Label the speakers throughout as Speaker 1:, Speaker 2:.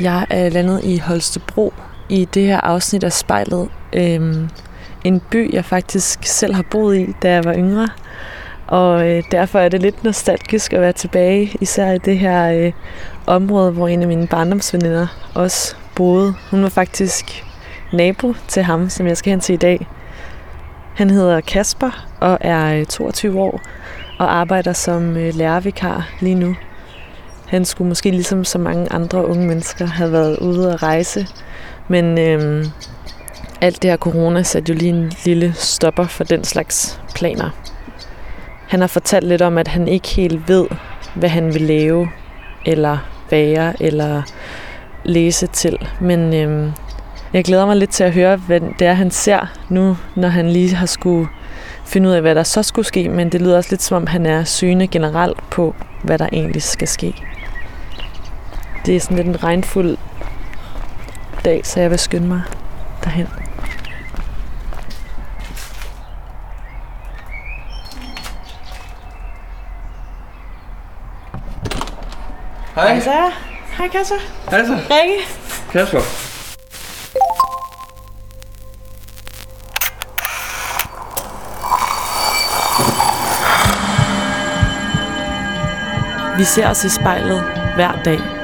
Speaker 1: Jeg er landet i Holstebro i det her afsnit af spejlet. Øhm, en by, jeg faktisk selv har boet i, da jeg var yngre. Og øh, derfor er det lidt nostalgisk at være tilbage, især i det her øh, område, hvor en af mine barndomsveninder også boede. Hun var faktisk nabo til ham, som jeg skal hen til i dag. Han hedder Kasper og er øh, 22 år og arbejder som øh, lærervikar lige nu. Han skulle måske ligesom så mange andre unge mennesker have været ude at rejse, men øhm, alt det her corona satte jo lige en lille stopper for den slags planer. Han har fortalt lidt om, at han ikke helt ved, hvad han vil lave, eller være, eller læse til. Men øhm, jeg glæder mig lidt til at høre, hvad det er, han ser nu, når han lige har skulle finde ud af, hvad der så skulle ske. Men det lyder også lidt som om, han er syne generelt på, hvad der egentlig skal ske. Det er sådan lidt en regnfuld dag, så jeg vil skynde mig derhen.
Speaker 2: Hej.
Speaker 1: Hej så. Hej Kasper.
Speaker 2: Hej så.
Speaker 1: Rikke.
Speaker 2: Kasper.
Speaker 1: Vi ser os i spejlet hver dag.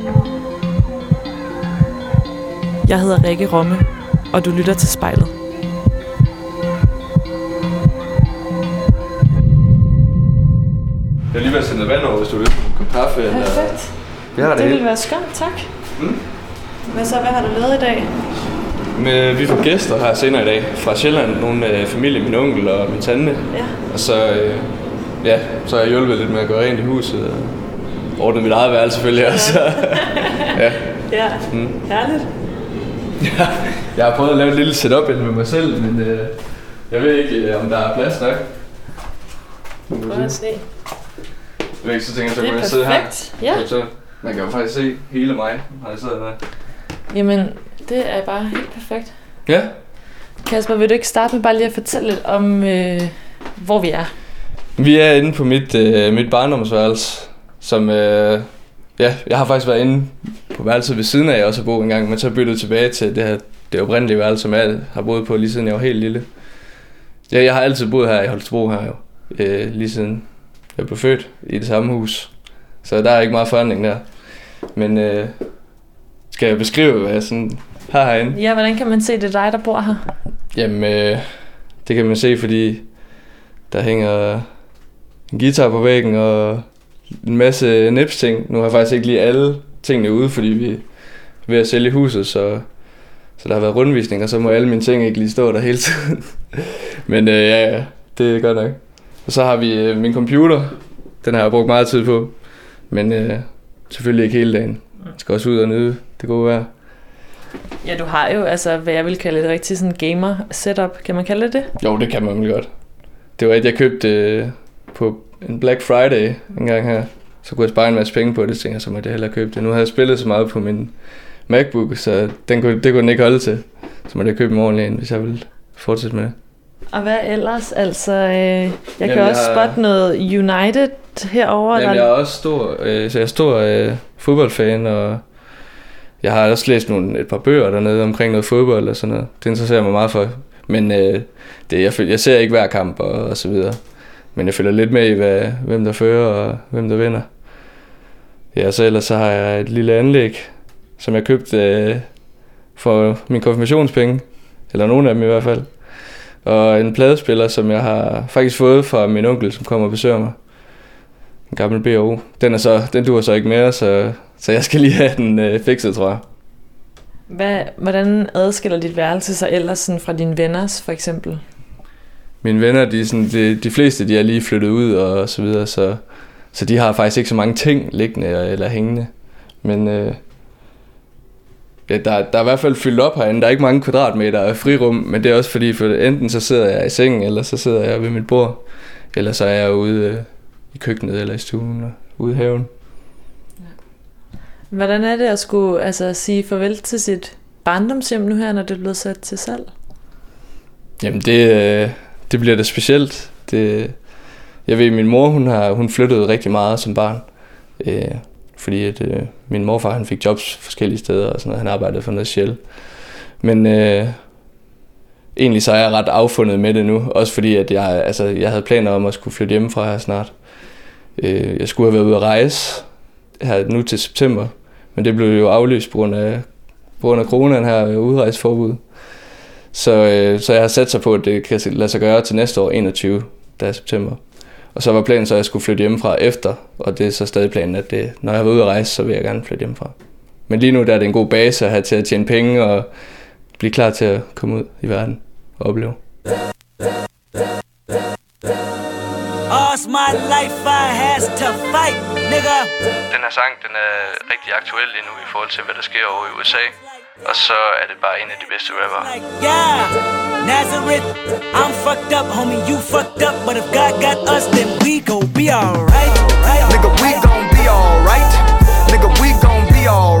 Speaker 1: Jeg hedder Rikke Romme, og du lytter til spejlet.
Speaker 2: Jeg er lige ved at sende vand over, hvis du vil. En kop kaffe eller...
Speaker 1: Perfekt.
Speaker 2: Vi har det,
Speaker 1: Det
Speaker 2: hele.
Speaker 1: ville være skønt, tak.
Speaker 2: Mm.
Speaker 1: Hvad så, hvad har du lavet i dag?
Speaker 2: Men vi får gæster her senere i dag fra Sjælland. Nogle af familie, min onkel og min tante.
Speaker 1: Ja.
Speaker 2: Og så, øh, ja, så har jeg hjulpet lidt med at gøre rent i huset. Og ordnet mit eget værelse selvfølgelig også. ja.
Speaker 1: Ja,
Speaker 2: Mm.
Speaker 1: herligt.
Speaker 2: Ja, jeg har prøvet at lave et lille setup inde med mig selv, men øh, jeg ved ikke, øh, om der er plads nok.
Speaker 1: Prøv at
Speaker 2: se. Jeg ved ikke, så tænker jeg, så
Speaker 1: er
Speaker 2: jeg sidde her.
Speaker 1: Ja.
Speaker 2: Så, man kan jo faktisk se hele mig, når jeg sidder der.
Speaker 1: Jamen, det er bare helt perfekt.
Speaker 2: Ja,
Speaker 1: Kasper, vil du ikke starte med bare lige at fortælle lidt om, øh, hvor vi er?
Speaker 2: vi er inde på mit, øh, mit barndomsværelse, som... Øh, ja, jeg har faktisk været inde på værelset ved siden af, jeg også har boet en gang, men så byttet tilbage til det her det oprindelige værelse, som jeg har boet på lige siden jeg var helt lille. Ja, jeg har altid boet her i Holstebro her jo, øh, lige siden jeg blev født i det samme hus. Så der er ikke meget forandring der. Men øh, skal jeg beskrive, hvad jeg sådan har herinde?
Speaker 1: Ja, hvordan kan man se, det er dig, der bor her?
Speaker 2: Jamen, øh, det kan man se, fordi der hænger en guitar på væggen og en masse nips-ting. Nu har jeg faktisk ikke lige alle tingene ude, fordi vi er ved at sælge huset, så, så der har været rundvisning, og så må alle mine ting ikke lige stå der hele tiden. Men øh, ja, ja, det er godt nok. Og så har vi øh, min computer. Den har jeg brugt meget tid på. Men øh, selvfølgelig ikke hele dagen. Jeg skal også ud og nyde det gode vejr.
Speaker 1: Ja, du har jo, altså, hvad jeg vil kalde et rigtig sådan gamer setup. Kan man kalde det det?
Speaker 2: Jo, det kan man vel godt. Det var et, jeg købte øh, på en Black Friday en gang her. Så kunne jeg spare en masse penge på det, så tænkte jeg, så måtte jeg hellere købe det. Nu har jeg spillet så meget på min MacBook, så den kunne, det kunne den ikke holde til. Så måtte jeg købe en ordentlig en, hvis jeg ville fortsætte med det.
Speaker 1: Og hvad ellers? Altså, øh, jeg kan
Speaker 2: Jamen,
Speaker 1: også
Speaker 2: jeg
Speaker 1: spotte noget United herover.
Speaker 2: Jamen, jeg er også stor, øh, så jeg er stor øh, fodboldfan, og jeg har også læst nogle, et par bøger dernede omkring noget fodbold og sådan noget. Det interesserer mig meget for. Men øh, det, jeg, føl- jeg ser ikke hver kamp og, og så videre. Men jeg følger lidt med i, hvad, hvem der fører og hvem der vinder. Ja, så ellers så har jeg et lille anlæg, som jeg købte øh, for min konfirmationspenge. Eller nogle af dem i hvert fald. Og en pladespiller, som jeg har faktisk fået fra min onkel, som kommer og besøger mig. En gammel BO. Den, er så, den duer så ikke mere, så, så jeg skal lige have den øh, fikset, tror jeg.
Speaker 1: Hvad, hvordan adskiller dit værelse sig ellers sådan fra dine venners, for eksempel?
Speaker 2: Mine venner, de, sådan, de, de fleste, de er lige flyttet ud og så videre, så, så de har faktisk ikke så mange ting liggende eller hængende. Men øh,
Speaker 3: ja, der, der er i hvert fald fyldt op herinde. Der er ikke mange kvadratmeter af frirum, men det er også fordi, for enten så sidder jeg i sengen, eller så sidder jeg ved mit bord, eller så er jeg ude øh, i køkkenet eller i stuen og ude i haven.
Speaker 1: Hvordan er det at skulle altså, sige farvel til sit barndomshjem nu her, når det er blevet sat til salg?
Speaker 3: Jamen det, øh, det bliver da specielt. Det, jeg ved, min mor hun har hun flyttede rigtig meget som barn. Øh, fordi at, øh, min morfar han fik jobs forskellige steder og sådan noget. Han arbejdede for noget Shell. Men øh, egentlig så er jeg ret affundet med det nu. Også fordi at jeg, altså, jeg havde planer om at skulle flytte hjemmefra her snart. Øh, jeg skulle have været ude at rejse her nu til september. Men det blev jo aflyst på grund af, på grund af coronaen her øh, udrejseforbud. Så, øh, så jeg har sat sig på, at det kan lade sig gøre til næste år, 21. Der september. Og så var planen så, at jeg skulle flytte hjemmefra efter, og det er så stadig planen, at det, når jeg var ude at rejse, så vil jeg gerne flytte hjemmefra. Men lige nu der er det en god base at have til at tjene penge og blive klar til at komme ud i verden og opleve. All's my life I has to fight, nigga. Den her sang, den er rigtig aktuel lige nu i forhold til, hvad der sker over i USA. Og så er det bare en af de bedste rapper. Yeah, Nazareth, I'm fucked up, homie, you fucked up. But if God got us, then we gon' be alright. Right, Nigga, we gon' be alright. Nigga, we gon' be alright.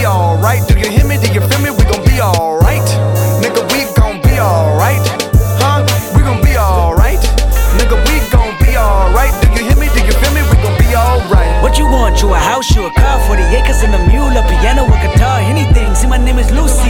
Speaker 3: Be alright. Do you hear me? Do you feel me? We gon' be alright. Nigga, we gon' be alright. Huh? We gon' be alright. Nigga, we gon' be alright. Do you hear me? Do you feel me? We gon' be alright. What you want? You a house, you a car, 40 acres and a mule, a piano, a guitar, anything. See, my name is Lucy.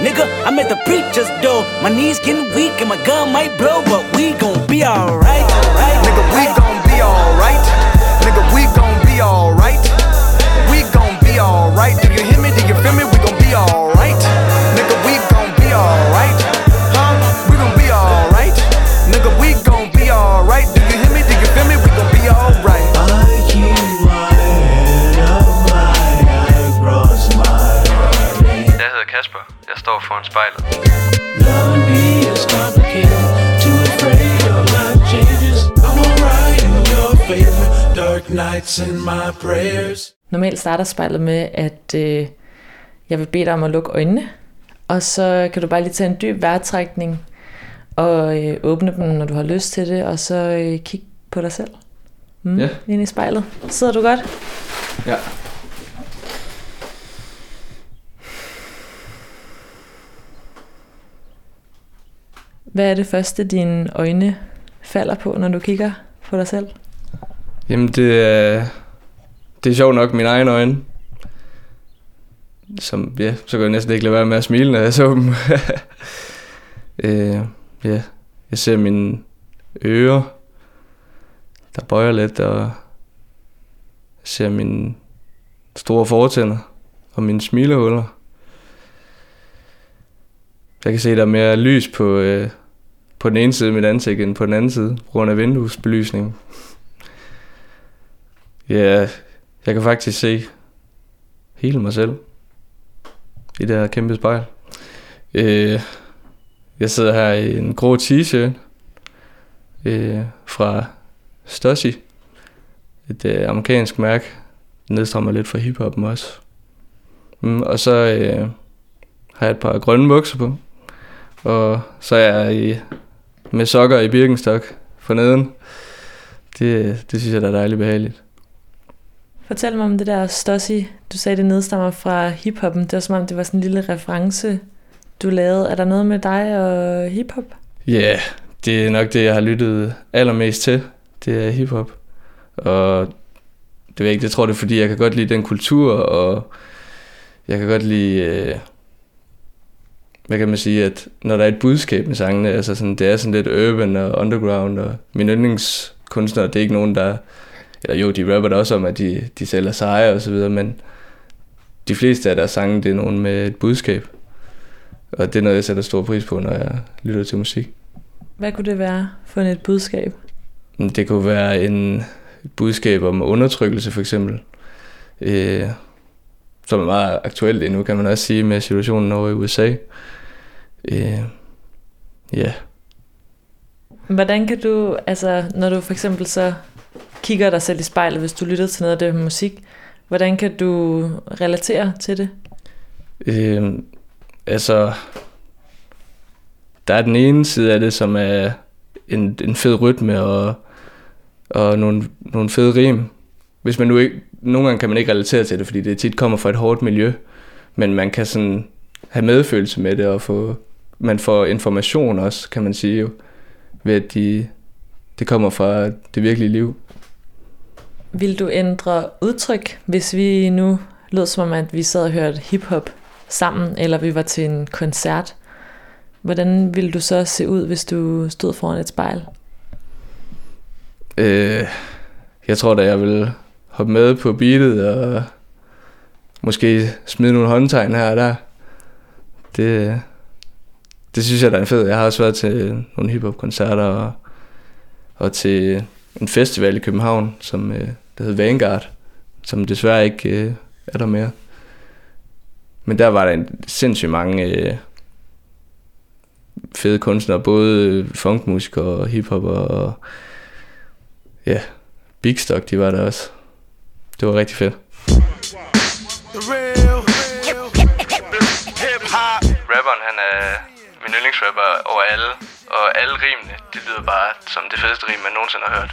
Speaker 3: Nigga, I'm at the preacher's door. My knees getting weak and my gun might blow, but we gon' be alright. Right? Nigga, we gon' be alright. Nigga, we gon' be alright. We gon' be alright. Do you hear me? Foran spejlet. Loving me is complicated. Too afraid of life changes. I'm alright in your favor. Dark nights and my prayers. Normalt starter spejlet med, at øh, jeg vil bede dig om at lukke øjnene. Og så kan du bare lige tage en dyb vejrtrækning og øh, åbne dem, når du har lyst til det, og så øh, kigge på dig selv. Mm, ja. Ind i spejlet. Sidder du godt? Ja.
Speaker 1: Hvad er det første, dine øjne falder på, når du kigger på dig selv?
Speaker 3: Jamen, det er, det er sjovt nok mine egne øjne. Som, ja, så kan jeg næsten ikke lade være med at smile, når jeg så dem. øh, ja, jeg ser mine ører.
Speaker 2: der bøjer lidt, og jeg ser mine store fortænder og mine smilehuller. Jeg kan se, der er mere lys på, øh, på den ene side af mit ansigt end på den anden side, på grund af vinduesbelysning. Ja, jeg kan faktisk se hele mig selv i det her kæmpe spejl. Øh, jeg sidder her i en grå t-shirt øh, fra Stussy, et øh, amerikansk mærke. Det nedstrammer lidt fra hiphoppen også. Mm, og så øh, har jeg et par grønne bukser på. Og så er jeg i, med sokker i Birkenstock for neden. Det, det synes jeg der er dejligt behageligt.
Speaker 1: Fortæl mig om det der Stussy. Du sagde, det nedstammer fra hiphoppen. Det var som om, det var sådan en lille reference, du lavede. Er der noget med dig og hiphop?
Speaker 2: Ja, yeah, det er nok det, jeg har lyttet allermest til. Det er hiphop. Og det ved jeg ikke, det tror det er, fordi jeg kan godt lide den kultur, og jeg kan godt lide, øh, hvad kan man sige, at når der er et budskab med sangene, altså sådan, det er sådan lidt urban og underground, og min yndlingskunstnere, det er ikke nogen, der, eller jo, de rapper da også om, at de, de sælger sejre og så videre, men de fleste af deres sange, det er nogen med et budskab. Og det er noget, jeg sætter stor pris på, når jeg lytter til musik.
Speaker 1: Hvad kunne det være for et budskab?
Speaker 2: Det kunne være en, et budskab om undertrykkelse for eksempel, øh, som er meget aktuelt endnu, kan man også sige, med situationen over i USA. Øh, ja.
Speaker 1: Hvordan kan du, altså når du for eksempel så kigger dig selv i spejlet, hvis du lytter til noget af det musik, hvordan kan du relatere til det?
Speaker 2: Øh, altså, der er den ene side af det, som er en, en fed rytme og, og nogle, nogle fede rim. Hvis man nu ikke, nogle gange kan man ikke relatere til det, fordi det tit kommer fra et hårdt miljø, men man kan sådan have medfølelse med det, og få, man får information også, kan man sige jo, ved at de, det kommer fra det virkelige liv.
Speaker 1: Vil du ændre udtryk, hvis vi nu lød som om, at vi sad og hørte hiphop sammen, eller vi var til en koncert? Hvordan ville du så se ud, hvis du stod foran et spejl?
Speaker 2: Øh, jeg tror da, jeg vil hoppe med på beatet og måske smide nogle håndtegn her og der. Det, det synes jeg, der er fedt. Jeg har også været til nogle hiphop-koncerter og, og til en festival i København, som øh, der hed Vanguard, som desværre ikke øh, er der mere. Men der var der en sindssygt mange øh, fede kunstnere, både funkmusikere og hiphop og ja, Big Stock, de var der også. Det var rigtig fedt. Rapperen, han er trapper over alle, og alle rimene, det lyder bare som det fedeste rim, man nogensinde har hørt,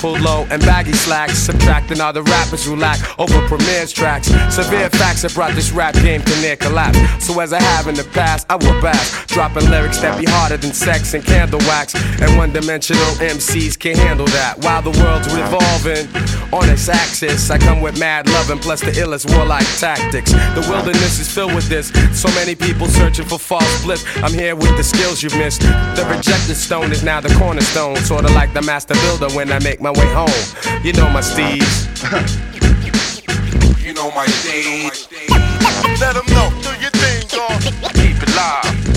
Speaker 4: pulled low and baggy slacks subtracting all the rappers who lack over premieres tracks. Severe facts have brought this rap game to near collapse. So as I have in the past, I will back, dropping lyrics that be harder than sex and candle wax. And one-dimensional MCs can't handle that. While the world's revolving on its axis, I come with mad loving plus the illest warlike tactics. The wilderness is filled with this. So many people searching for false bliss. I'm here with the skills you've missed. The rejected stone is now the cornerstone, sorta like the master builder when I make my way home. You know my Steve
Speaker 5: you know my stage. Let them know, do your thing, y'all. Keep it live.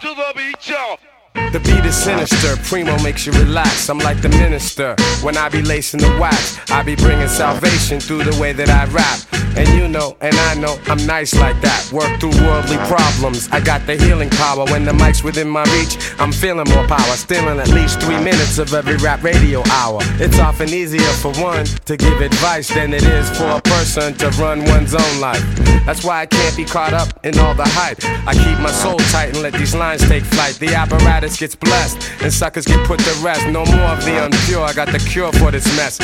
Speaker 5: To the beat, y'all.
Speaker 4: The beat is sinister, Primo makes you relax. I'm like the minister. When I be lacing the wax, I be bringing salvation through the way that I rap. And you know, and I know, I'm nice like that. Work through worldly problems. I got the healing power. When the mic's within my reach, I'm feeling more power. Stealing at least three minutes of every rap radio hour. It's often easier for one to give advice than it is for a person to run one's own life. That's why I can't be caught up in all the hype. I keep my soul tight and let these lines take flight. The apparatus gets blessed and suckers get put to rest. No more of the unpure. I got the cure for this mess.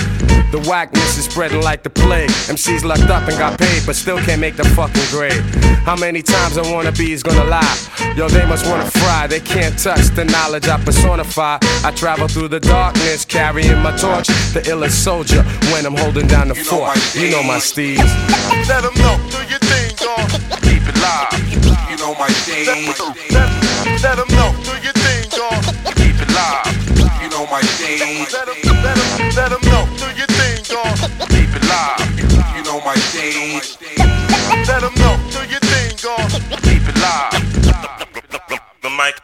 Speaker 4: The whackness is spreading like the plague. MCs locked up and got paid, but still can't make the fucking grade. How many times a wanna be is gonna lie? Yo, they must wanna fry. They can't touch the knowledge I personify. I travel through the darkness, carrying my torch. The illest soldier when I'm holding down the
Speaker 5: You
Speaker 4: fort.
Speaker 5: my
Speaker 4: You know my
Speaker 5: steez.
Speaker 4: steeds.
Speaker 5: Let them know, do your thing, dog. Keep it live. You know my steez. Let, let them know, my steez. Let them, let them, let them know, do your thing, dog. Keep it live. You know my steez. Let them know, do your thing, dog. Keep it live. The mic.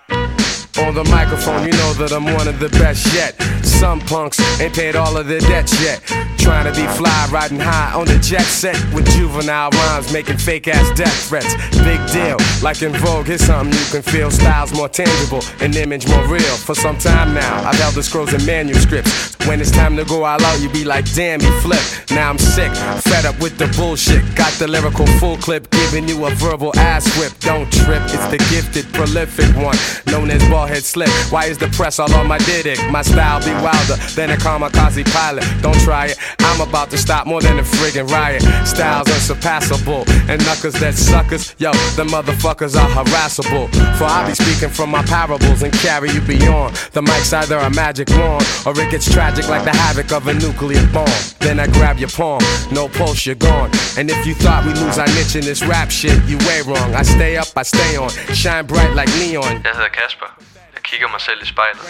Speaker 4: On the microphone, you know that I'm one of the best yet. Some punks ain't paid all of their debts yet. Trying to be fly, riding high on the jet set with juvenile rhymes, making fake ass death threats. Big deal, like in Vogue, here's something you can feel. Styles more tangible, an image more real. For some time now, I've held the scrolls and manuscripts. When it's time to go all out, you be like, damn, you flip. Now I'm sick, fed up with the bullshit. Got the lyrical full clip, giving you a verbal ass whip. Don't trip, it's the gifted, prolific one, known as Ballhead Slip. Why is the press all on my dick? My style be wilder than a kamikaze pilot. Don't try it, I'm about to stop more than a friggin' riot. Styles unsurpassable, and knuckers that suckers, yo, the motherfuckers are harassable. For I be speaking from my parables and carry you beyond. The mic's either a magic wand, or it gets tragic like the havoc of a nuclear bomb. Then I grab your palm, no pulse, you're gone. And if you thought we lose our niche in this rap shit, you way wrong. I stay up, I stay on, shine bright like neon.
Speaker 2: Jeg hedder Kasper. Jeg kigger mig selv i spejlet.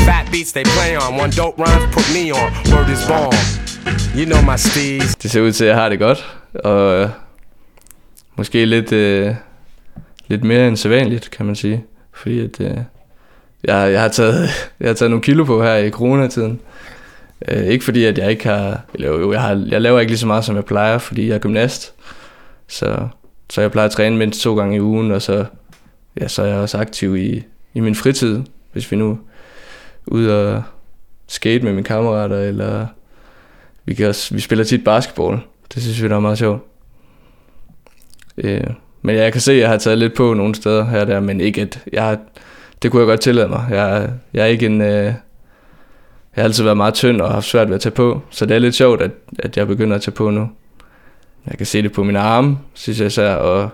Speaker 4: Fat beats they play on. One dope rhymes put me on. Word is born. You know my steez.
Speaker 2: Det ser ud til, at jeg har det godt, og øh, måske lidt, øh, lidt mere end sædvanligt, kan man sige. Fordi at, øh, jeg, jeg, har taget, jeg har taget nogle kilo på her i coronatiden. Øh, ikke fordi, at jeg ikke har... Eller jo, jeg, har, jeg laver ikke lige så meget, som jeg plejer, fordi jeg er gymnast. Så, så jeg plejer at træne mindst to gange i ugen, og så, ja, så er jeg også aktiv i, i min fritid, hvis vi nu er ude og skate med mine kammerater, eller vi, kan også, vi spiller tit basketball. Det synes vi, der er meget sjovt. Øh, men jeg kan se, at jeg har taget lidt på nogle steder her og der, men ikke at jeg det kunne jeg godt tillade mig. Jeg, jeg er ikke en... Øh, jeg har altid været meget tynd og har haft svært ved at tage på, så det er lidt sjovt, at, at jeg begynder at tage på nu. Jeg kan se det på mine arme, synes jeg især, og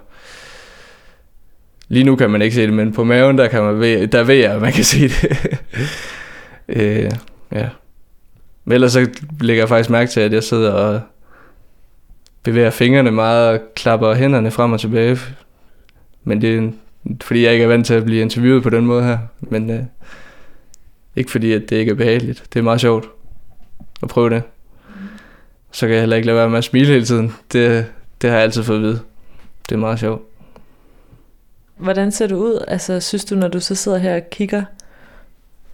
Speaker 2: lige nu kan man ikke se det, men på maven, der, kan man ved, der ved jeg, at man kan se det. øh, ja. Men ellers så lægger jeg faktisk mærke til, at jeg sidder og bevæger fingrene meget og klapper hænderne frem og tilbage. Men det er fordi, jeg ikke er vant til at blive interviewet på den måde her. Men øh, ikke fordi, at det ikke er behageligt. Det er meget sjovt at prøve det. Så kan jeg heller ikke lade være med at smile hele tiden. Det, det har jeg altid fået at vide. Det er meget sjovt.
Speaker 1: Hvordan ser du ud? Altså, synes du, når du så sidder her og kigger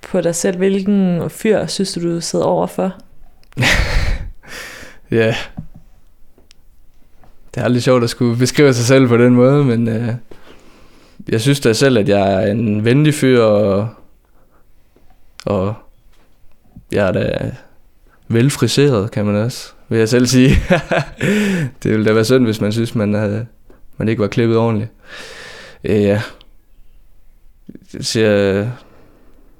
Speaker 1: på dig selv, hvilken fyr synes du, du sidder overfor?
Speaker 2: Ja. Det er aldrig sjovt at skulle beskrive sig selv på den måde, men øh, jeg synes da selv, at jeg er en venlig fyr, og, og jeg er da velfriseret, kan man også, vil jeg selv sige. det ville da være synd, hvis man synes, man, havde, man ikke var klippet ordentligt. Øh, ja. Jeg ser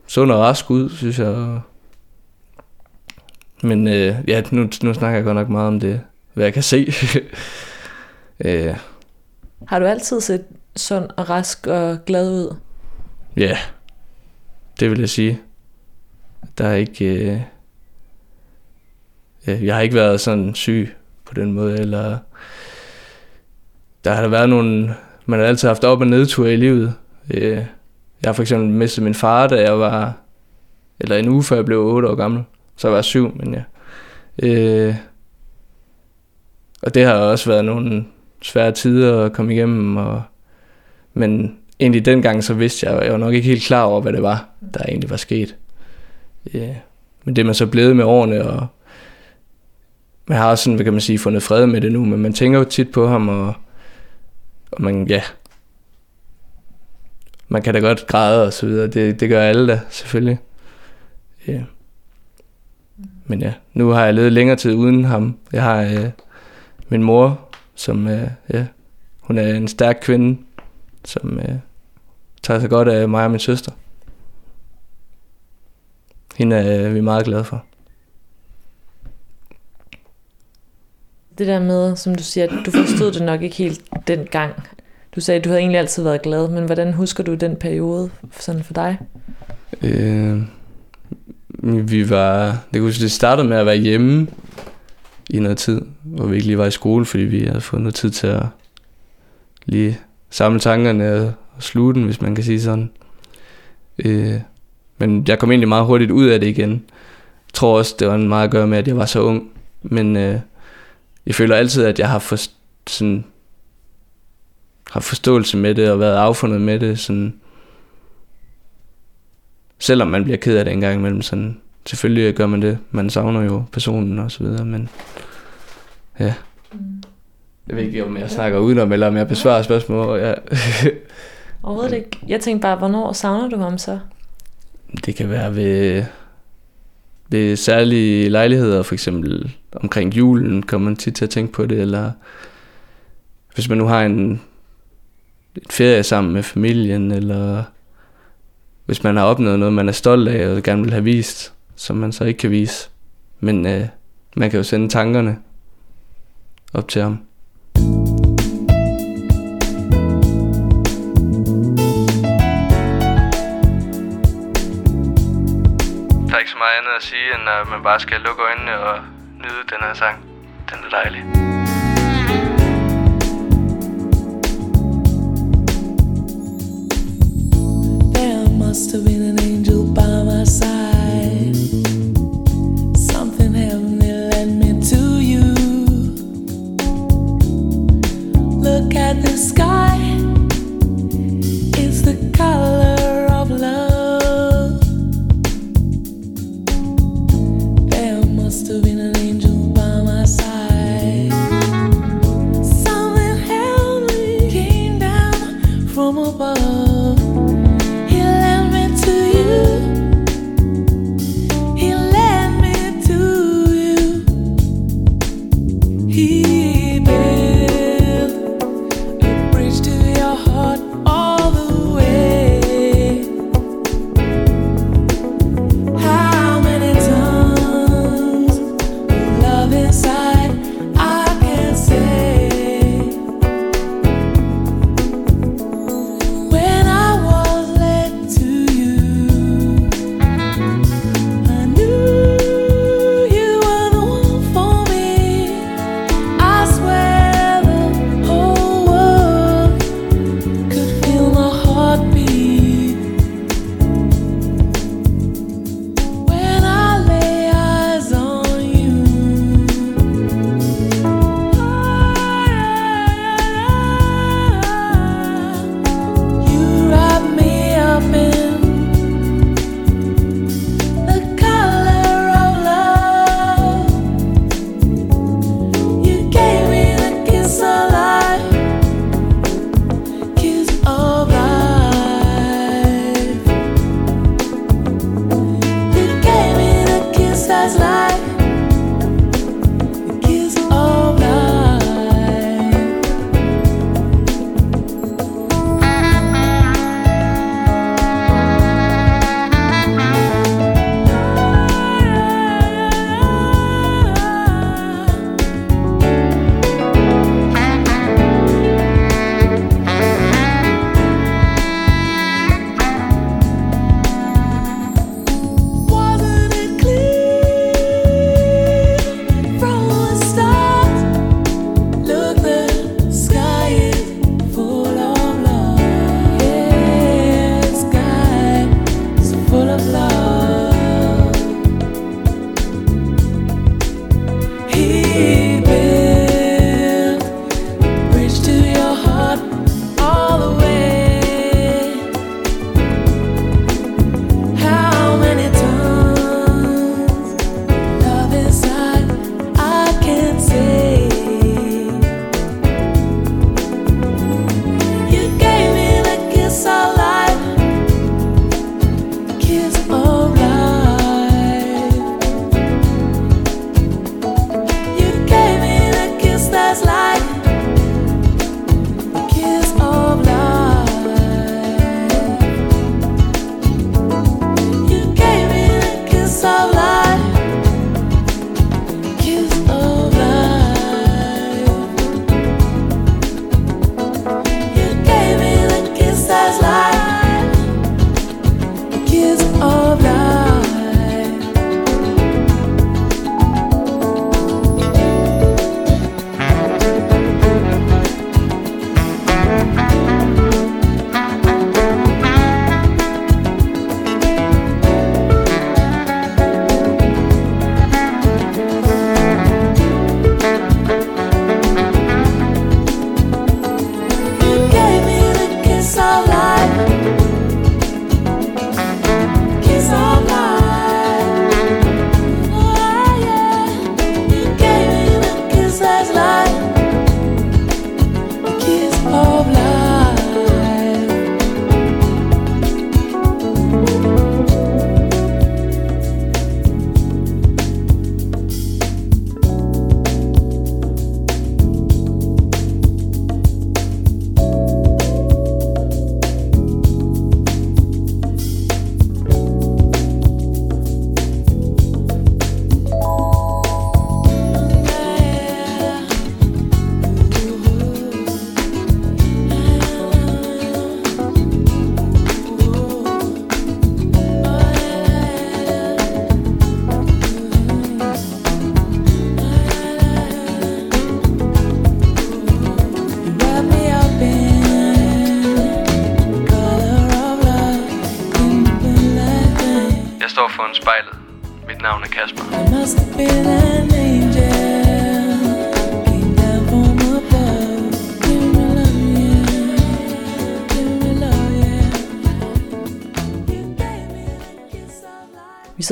Speaker 2: sund og rask ud, synes jeg. Men øh, ja, nu, nu snakker jeg godt nok meget om det, hvad jeg kan se. øh,
Speaker 1: Har du altid set sund og rask og glad ud?
Speaker 2: Ja, det vil jeg sige. Der er ikke... Øh, øh, jeg har ikke været sådan syg på den måde, eller... Der har der været nogle... Man har altid haft op- og nedture i livet. Øh, jeg har for eksempel mistet min far, da jeg var... Eller en uge før jeg blev 8 år gammel. Så var syv, men ja. Øh, og det har også været nogle svære tider at komme igennem, og men egentlig dengang, så vidste jeg, jeg var nok ikke helt klar over, hvad det var, der egentlig var sket. Ja. Men det er man så blevet med årene, og man har sådan, hvad kan man sige, fundet fred med det nu, men man tænker jo tit på ham, og, og man, ja, man kan da godt græde og så videre. Det, det gør alle da, selvfølgelig. Ja. Men ja, nu har jeg levet længere tid uden ham. Jeg har øh, min mor, som øh, ja, hun er en stærk kvinde, som øh, tager sig godt af mig og min søster. Hende er vi meget glade for.
Speaker 1: Det der med, som du siger, du forstod det nok ikke helt dengang. Du sagde, at du havde egentlig altid været glad, men hvordan husker du den periode sådan for dig?
Speaker 2: Øh, vi var, det kunne det startede med at være hjemme i noget tid, hvor vi ikke lige var i skole, fordi vi havde fået noget tid til at lige samle tankerne og sluge den, hvis man kan sige sådan. Øh, men jeg kom egentlig meget hurtigt ud af det igen. Jeg tror også, det var meget at gøre med, at jeg var så ung. Men øh, jeg føler altid, at jeg har, for, sådan, har forståelse med det og været affundet med det. Sådan, selvom man bliver ked af det en gang imellem. Sådan, selvfølgelig gør man det. Man savner jo personen og så videre, men ja. Mm. Jeg ved ikke, om jeg snakker udenom, eller om jeg besvarer spørgsmål. Ja.
Speaker 1: Overhovedet ikke. Jeg tænkte bare, hvornår savner du ham så?
Speaker 2: Det kan være ved, ved særlige lejligheder, for eksempel omkring julen, kommer man tit til at tænke på det, eller hvis man nu har en, en ferie sammen med familien, eller hvis man har opnået noget, man er stolt af og gerne vil have vist, som man så ikke kan vise. Men øh, man kan jo sende tankerne op til ham. Meget andet at sige, end at man bare skal lukke øjnene og nyde den her sang. Den er dejlig.
Speaker 6: There must have been an angel by my side. Something heavenly led me to you. Look at the sky,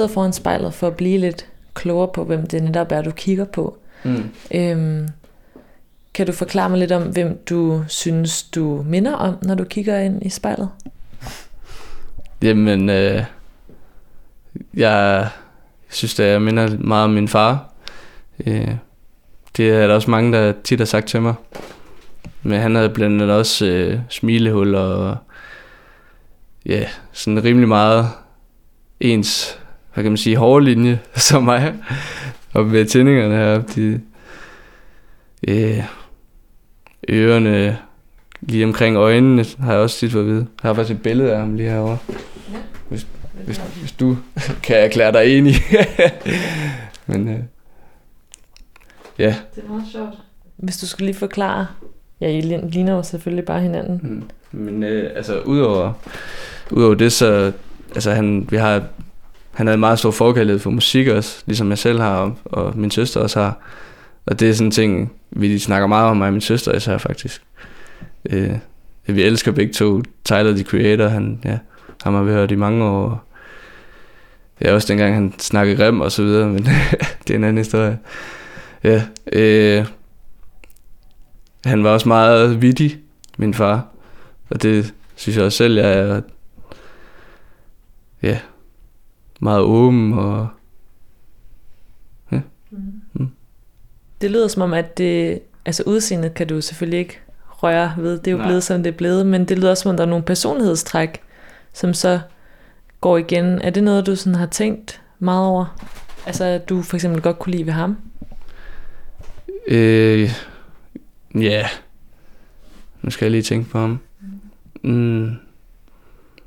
Speaker 1: sidder foran spejlet for at blive lidt klogere på, hvem det netop er, du kigger på.
Speaker 2: Mm.
Speaker 1: Øhm, kan du forklare mig lidt om, hvem du synes, du minder om, når du kigger ind i spejlet?
Speaker 2: Jamen, øh, jeg synes, at jeg minder meget om min far. Øh, det er der også mange, der tit har sagt til mig. Men han havde blandt andet også øh, smilehul og ja, sådan rimelig meget ens, hvad kan man sige, hårde linje som mig. Og med tændingerne her, de øh, ørerne lige omkring øjnene har jeg også tit fået at vide. Jeg har faktisk et billede af ham lige herovre. Hvis, hvis, hvis du kan erklære dig enig. Men øh, ja,
Speaker 1: Det er meget sjovt. Hvis du skulle lige forklare, ja, I ligner jo selvfølgelig bare hinanden.
Speaker 2: Mm. Men øh, altså udover, udover det, så altså han, vi har, han havde en meget stor forkærlighed for musik også, ligesom jeg selv har, og, og min søster også har. Og det er sådan en ting, vi snakker meget om mig og min søster især faktisk. Øh, vi elsker begge to Tyler, the Creator, han, ja, ham har vi hørt i mange år. Ja, også dengang han snakkede rem og så videre, men det er en anden historie. Ja, øh, han var også meget vittig, min far. Og det synes jeg også selv, jeg er ja, meget åben og
Speaker 1: Det lyder som om, at det, altså udseendet kan du selvfølgelig ikke røre ved. Det er jo
Speaker 2: Nej.
Speaker 1: blevet, som det er blevet. Men det lyder som om, der er nogle personlighedstræk, som så går igen. Er det noget, du sådan har tænkt meget over? Altså, at du for eksempel godt kunne lide ved ham?
Speaker 2: Øh, ja. Nu skal jeg lige tænke på ham. Mm.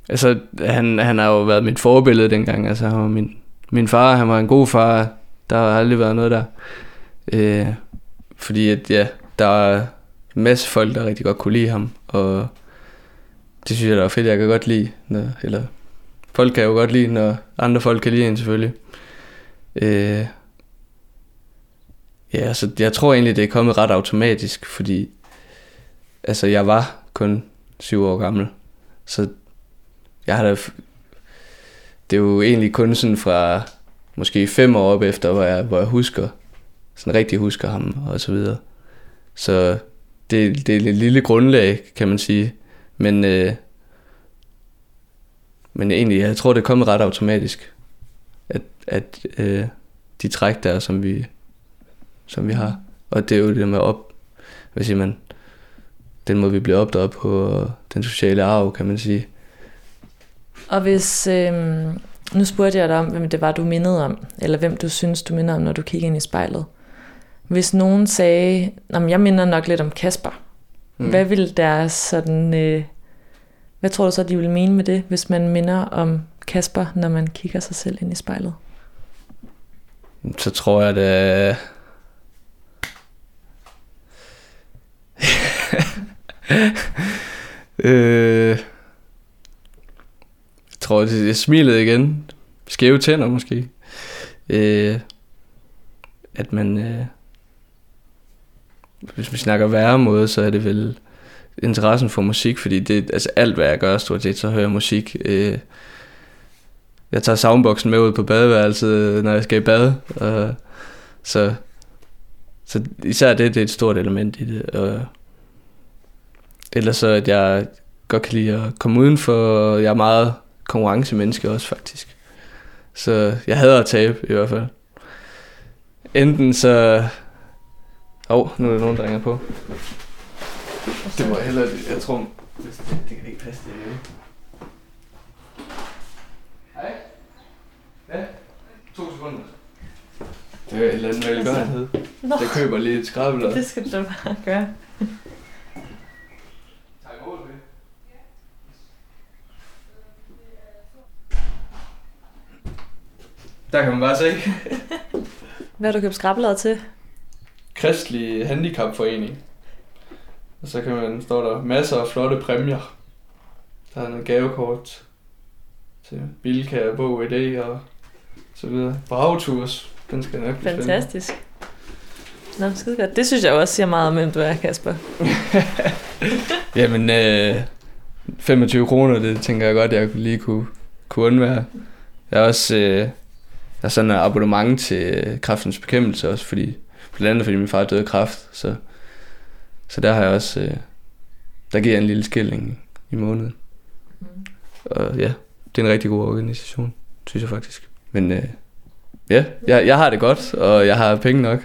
Speaker 2: Altså, han, han har jo været mit forbillede dengang. Altså, han var min, min far, han var en god far. Der har aldrig været noget der. Øh, fordi at, ja, der er en masse folk, der rigtig godt kunne lide ham. Og det synes jeg, der er fedt. Jeg kan godt lide, når, eller folk kan jo godt lide, når andre folk kan lide en selvfølgelig. Øh, Ja, så jeg tror egentlig, det er kommet ret automatisk, fordi altså, jeg var kun syv år gammel. Så jeg har da... Det er jo egentlig kun sådan fra måske fem år op efter, hvor jeg, hvor jeg husker, sådan rigtig husker ham og så videre. Så det, det er et lille grundlag, kan man sige. Men, øh, men egentlig, jeg tror, det er kommet ret automatisk, at, at øh, de træk der, som vi, som vi har. Og det er jo det med op, hvad siger man, den måde vi bliver opdraget på, den sociale arv, kan man sige.
Speaker 1: Og hvis, øhm, nu spurgte jeg dig om, hvem det var, du mindede om, eller hvem du synes, du minder om, når du kigger ind i spejlet. Hvis nogen sagde, at jeg minder nok lidt om Kasper, mm. hvad ville deres sådan, øh, hvad tror du så, de ville mene med det, hvis man minder om Kasper, når man kigger sig selv ind i spejlet?
Speaker 2: Så tror jeg, det øh, jeg tror, det er smilet igen. Skæve tænder måske. Øh, at man... Øh, hvis vi snakker værre måde, så er det vel interessen for musik, fordi det altså alt, hvad jeg gør, stort set, så hører jeg musik. Øh, jeg tager soundboxen med ud på badeværelset, øh, når jeg skal i bad. Og, så, så især det, det er et stort element i det. Og, ellers så, at jeg godt kan lide at komme udenfor, jeg er meget konkurrencemenneske også faktisk. Så jeg hader at tabe i hvert fald. Enten så... Åh, oh, nu er der nogen, der ringer på. Det var heller... Jeg tror... Det, det kan ikke passe, det er Hej. Ja, to sekunder. Det er et eller andet velgørenhed. Jeg køber lige et skrabelod.
Speaker 1: det skal du da bare gøre.
Speaker 2: Tak imod det. Der kan man bare se.
Speaker 1: Hvad har du købt skrabelaget til?
Speaker 2: Kristelig Handicapforening. Og så kan man, står der masser af flotte præmier. Der er noget gavekort til Bilka, Bog idé og så videre. Bravo Tours. Den skal nok blive spændende.
Speaker 1: Fantastisk. Nå, skide godt. Det synes jeg også siger meget om, hvem du er, Kasper.
Speaker 2: Jamen, øh, 25 kroner, det tænker jeg godt, jeg lige kunne, kunne undvære. Jeg har også øh, jeg har sådan et abonnement til kraftens bekæmpelse også, fordi, blandt andet fordi min far døde af kræft, så, så der har jeg også, øh, der giver jeg en lille skilling i måneden. Og ja, det er en rigtig god organisation, synes jeg faktisk. Men øh, ja, jeg, jeg har det godt, og jeg har penge nok.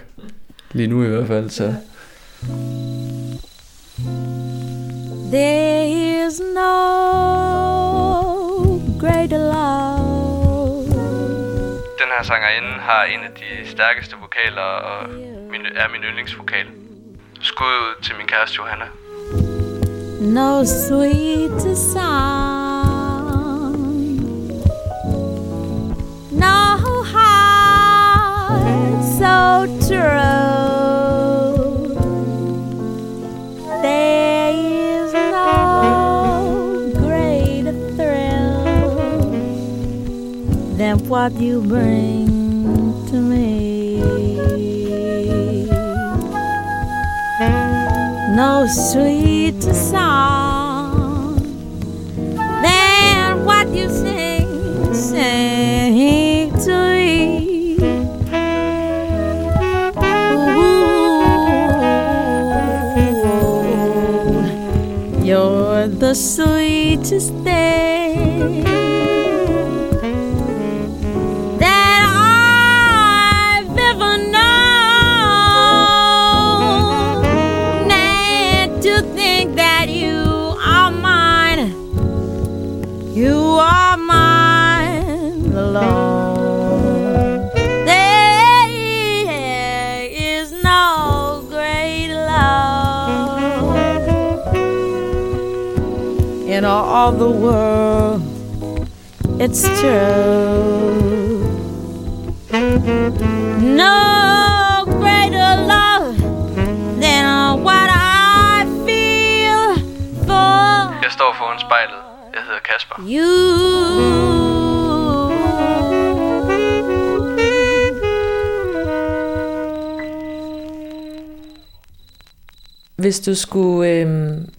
Speaker 2: Lige nu i hvert fald, så...
Speaker 7: There is no greater love
Speaker 2: her sangerinde har en af de stærkeste vokaler, og min, er min yndlingsvokal. Skud ud til min kæreste Johanna.
Speaker 7: no sweet song, no heart so true. What you bring to me. no sweeter song than what you sing, sing to me. Ooh, you're the sweetest thing all the world. It's true. No greater love than what I feel for
Speaker 2: Jeg står foran spejlet. Jeg hedder Kasper.
Speaker 7: you.
Speaker 1: Hvis du skulle... Øhm,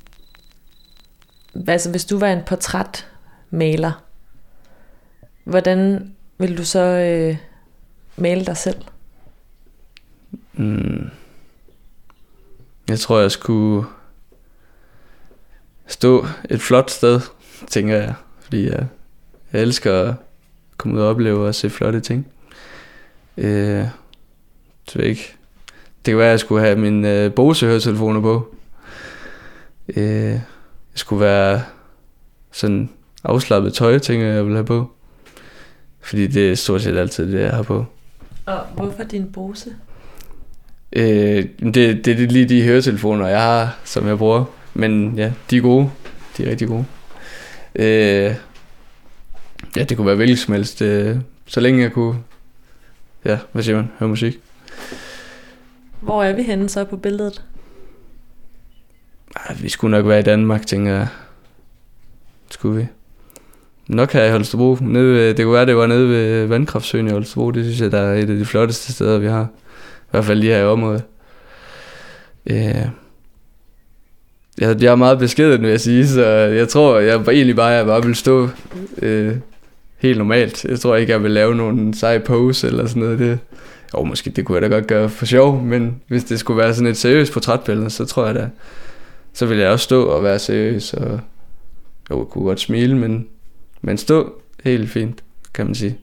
Speaker 1: altså, hvis du var en portrætmaler, hvordan vil du så øh, male dig selv?
Speaker 2: Mm. Jeg tror, jeg skulle stå et flot sted, tænker jeg. Fordi jeg, jeg elsker at komme ud og opleve og se flotte ting. Øh, så ikke. Det kan være, at jeg skulle have min øh, Bose-høretelefoner på. Øh, skulle være sådan afslappet tøj, tænker jeg, jeg vil have på. Fordi det er stort set altid det, jeg har på.
Speaker 1: Og hvorfor din Bose?
Speaker 2: Øh, det, det, det er lige de høretelefoner, jeg har, som jeg bruger. Men ja, de er gode. De er rigtig gode. Øh, ja, det kunne være hvilket som helst. Øh, så længe jeg kunne, ja, hvad siger man, høre musik.
Speaker 1: Hvor er vi henne så på billedet?
Speaker 2: Ej, vi skulle nok være i Danmark, tænker jeg. Skulle vi. Nok her i Holstebro. Nede ved, det kunne være, det var nede ved øh, Vandkraftsøen i Holstebro. Det synes jeg, der er et af de flotteste steder, vi har. I hvert fald lige her i området. Øh, jeg, jeg er meget beskeden, vil jeg sige, så jeg tror, jeg egentlig bare, jeg bare vil stå øh, helt normalt. Jeg tror ikke, jeg vil lave nogen sej pose eller sådan noget. Det, jo, måske det kunne jeg da godt gøre for sjov, men hvis det skulle være sådan et seriøst portrætbillede, så tror jeg da, så ville jeg også stå og være seriøs, og jo, jeg kunne godt smile, men, men stå helt fint, kan man sige.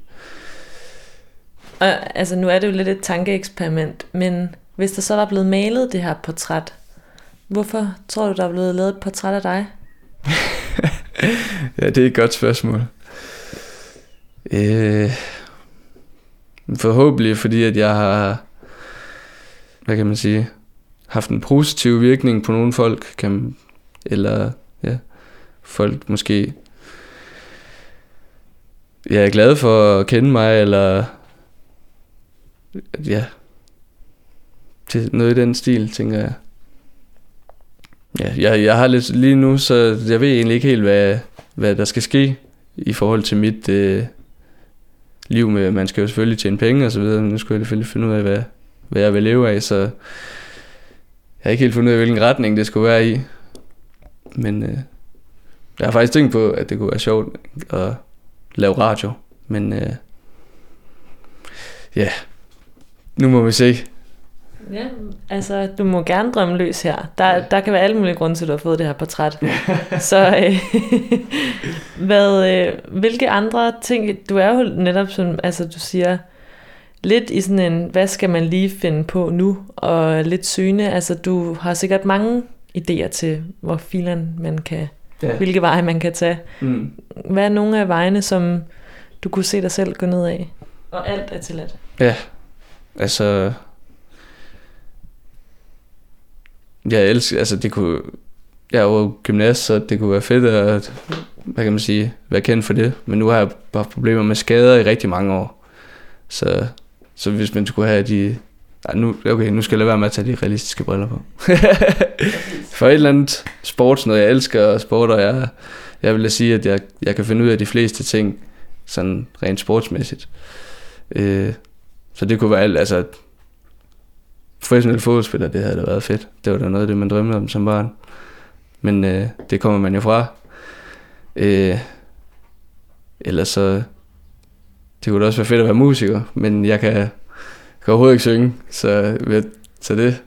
Speaker 1: Og, altså, nu er det jo lidt et tankeeksperiment, men hvis der så var blevet malet det her portræt, hvorfor tror du, der er blevet lavet et portræt af dig?
Speaker 2: Ja, det er et godt spørgsmål. Øh, forhåbentlig fordi, at jeg har, hvad kan man sige, haft en positiv virkning på nogle folk, kan, eller ja, folk måske jeg er glad for at kende mig, eller ja, til noget i den stil, tænker jeg. Ja, jeg, jeg har lidt lige nu, så jeg ved egentlig ikke helt, hvad, hvad der skal ske i forhold til mit øh, liv med, man skal jo selvfølgelig tjene penge og så videre, men nu skulle jeg selvfølgelig finde ud af, hvad, hvad jeg vil leve af, så har ikke helt fundet ud af, hvilken retning det skulle være i. Men øh, jeg har faktisk tænkt på, at det kunne være sjovt at lave radio, men øh, ja, nu må vi se.
Speaker 1: Ja, altså du må gerne drømme løs her. Der, ja. der kan være alle mulige grunde til, at du har fået det her portræt. Så øh, hvad, øh, hvilke andre ting, du er jo netop som, altså du siger, lidt i sådan en, hvad skal man lige finde på nu, og lidt søgende. Altså du har sikkert mange idéer til, hvor filen man kan,
Speaker 2: Ja.
Speaker 1: hvilke veje man kan tage.
Speaker 2: Mm.
Speaker 1: Hvad er nogle af vejene, som du kunne se dig selv gå ned af? Og alt er tilladt.
Speaker 2: Ja, altså... Jeg elsker, altså det kunne... Jeg er jo gymnast, så det kunne være fedt at, hvad kan man sige, være kendt for det. Men nu har jeg bare problemer med skader i rigtig mange år. Så, så hvis man skulle have de... Ej, nu, okay, nu skal jeg lade være med at tage de realistiske briller på. for et eller andet sport, noget jeg elsker sport, og jeg, jeg vil sige, at jeg, jeg kan finde ud af de fleste ting, sådan rent sportsmæssigt. Øh, så det kunne være alt, altså professionel fodboldspiller, det havde da været fedt. Det var da noget af det, man drømte om som barn. Men øh, det kommer man jo fra. Øh, ellers så, det kunne da også være fedt at være musiker, men jeg kan, kan overhovedet ikke synge, så, ved- så det,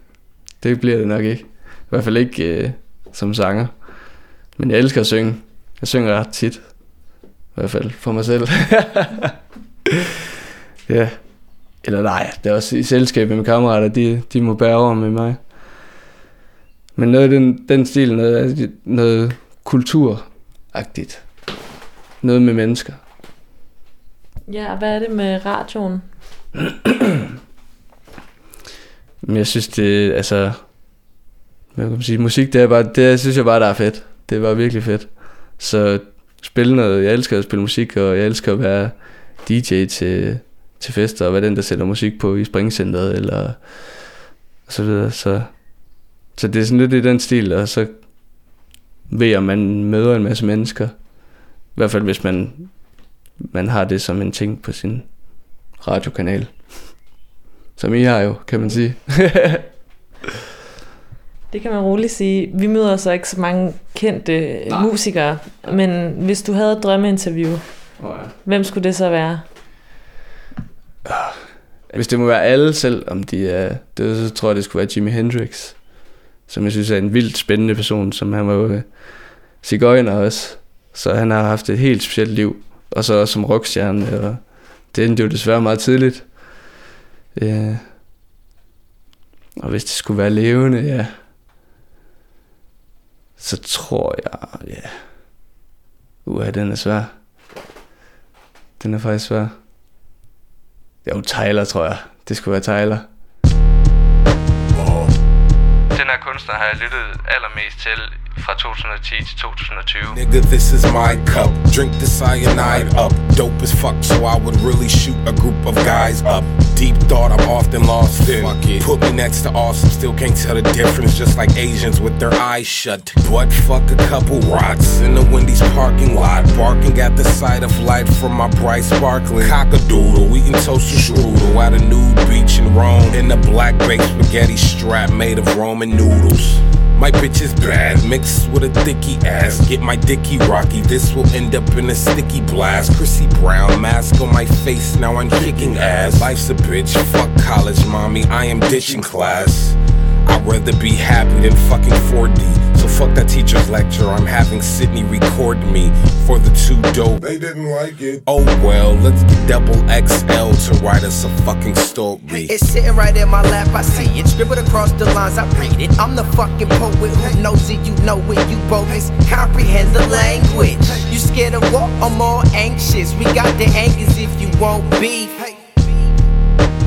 Speaker 2: det bliver det nok ikke. I hvert fald ikke øh, som sanger. Men jeg elsker at synge. Jeg synger ret tit. I hvert fald for mig selv. ja. Eller nej, det er også i selskab med mine kammerater, de, de må bære over med mig. Men noget af den, den stil, noget, noget kulturagtigt. Noget med mennesker.
Speaker 1: Ja, og hvad er det med radioen?
Speaker 2: Men jeg synes, det altså... Hvad kan man sige? Musik, det er bare... Det synes jeg bare, der er fedt. Det var virkelig fedt. Så spille noget... Jeg elsker at spille musik, og jeg elsker at være DJ til, til fester, og være den, der sætter musik på i springcenteret, eller og så videre. Så, så det er sådan lidt i den stil, og så ved jeg, at man møder en masse mennesker. I hvert fald, hvis man, man har det som en ting på sin radiokanal. Som I har jo, kan man sige.
Speaker 1: Det kan man roligt sige. Vi møder så ikke så mange kendte Nej. musikere, men hvis du havde et drømmeinterview, hvem skulle det så være?
Speaker 2: Hvis det må være alle selv, om de er døde, så tror jeg, det skulle være Jimi Hendrix. Som jeg synes er en vildt spændende person, som han var jo øh, cigøjner også. Så han har haft et helt specielt liv. Og så også som rockstjerne, og det endte jo desværre meget tidligt. Ja. Og hvis det skulle være levende, ja, så tror jeg, ja, uha, den er svær. Den er faktisk svær. Jo, Tyler, tror jeg. Det skulle være Tyler. Den her kunstner har jeg lyttet allermest til fra 2010 til 2020.
Speaker 8: Nigga, this is my cup. Drink the cyanide up. Dope as fuck, so I would really shoot a group of guys up. Deep thought I'm often lost in. Fuck it. Put me next to awesome, still can't tell the difference. Just like Asians with their eyes shut. But fuck a couple rots in the Wendy's parking lot. Barking at the sight of light from my bright sparkling cockadoodle. Eating toasted strudel at a nude beach in Rome. In a black baked spaghetti strap made of Roman noodles. My bitch is bad, mixed with a thicky ass. Get my dicky rocky, this will end up in a sticky blast. Chrissy Brown, mask on my face, now I'm kicking ass. Life's a bitch, fuck college, mommy, I am ditching class. I'd rather be happy than fucking 4D. So fuck that teacher's lecture, I'm having Sydney record me for the two dope.
Speaker 9: They didn't like it.
Speaker 8: Oh well, let's get double XL to write us a fucking story.
Speaker 10: It's sitting right in my lap, I see it. Scribbled across the lines, I read it. I'm the fucking poet who knows it, you know it, you bogus. Comprehend the language. You scared of what? I'm more anxious. We got the angers if you won't beef.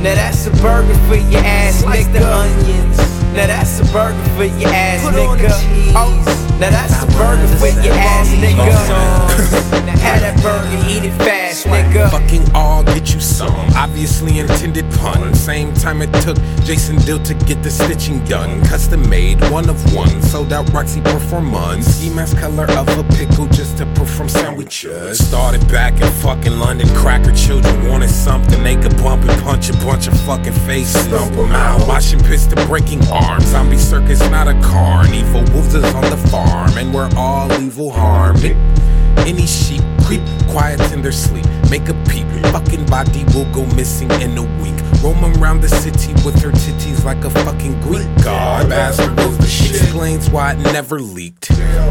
Speaker 10: Now that's a burger for your ass, nigga. Now that's a burger for your ass, nigga. Now that's a burger for your ass, nigga. Have that burger, eat it fast, nigga.
Speaker 8: Fucking all get you some. Obviously intended pun. Same time it took Jason Dill to get the stitching done. Custom made, one of one. Sold out Roxy performance. Ski mask color of a pickle just to perform sandwiches. Started back in fucking London. Cracker children wanted something they could bump and punch a bunch of fucking faces. Stomp 'em out. Watching piss to breaking arms. Zombie circus, not a carn. Evil wolves is on the farm. And we're all evil harmed. Any sheep creep quiet in their sleep. Make a peep, fucking body will go missing in a week. Roaming around the city with her titties like a fucking Greek god. Bastard was the shit. Explains why it never leaked.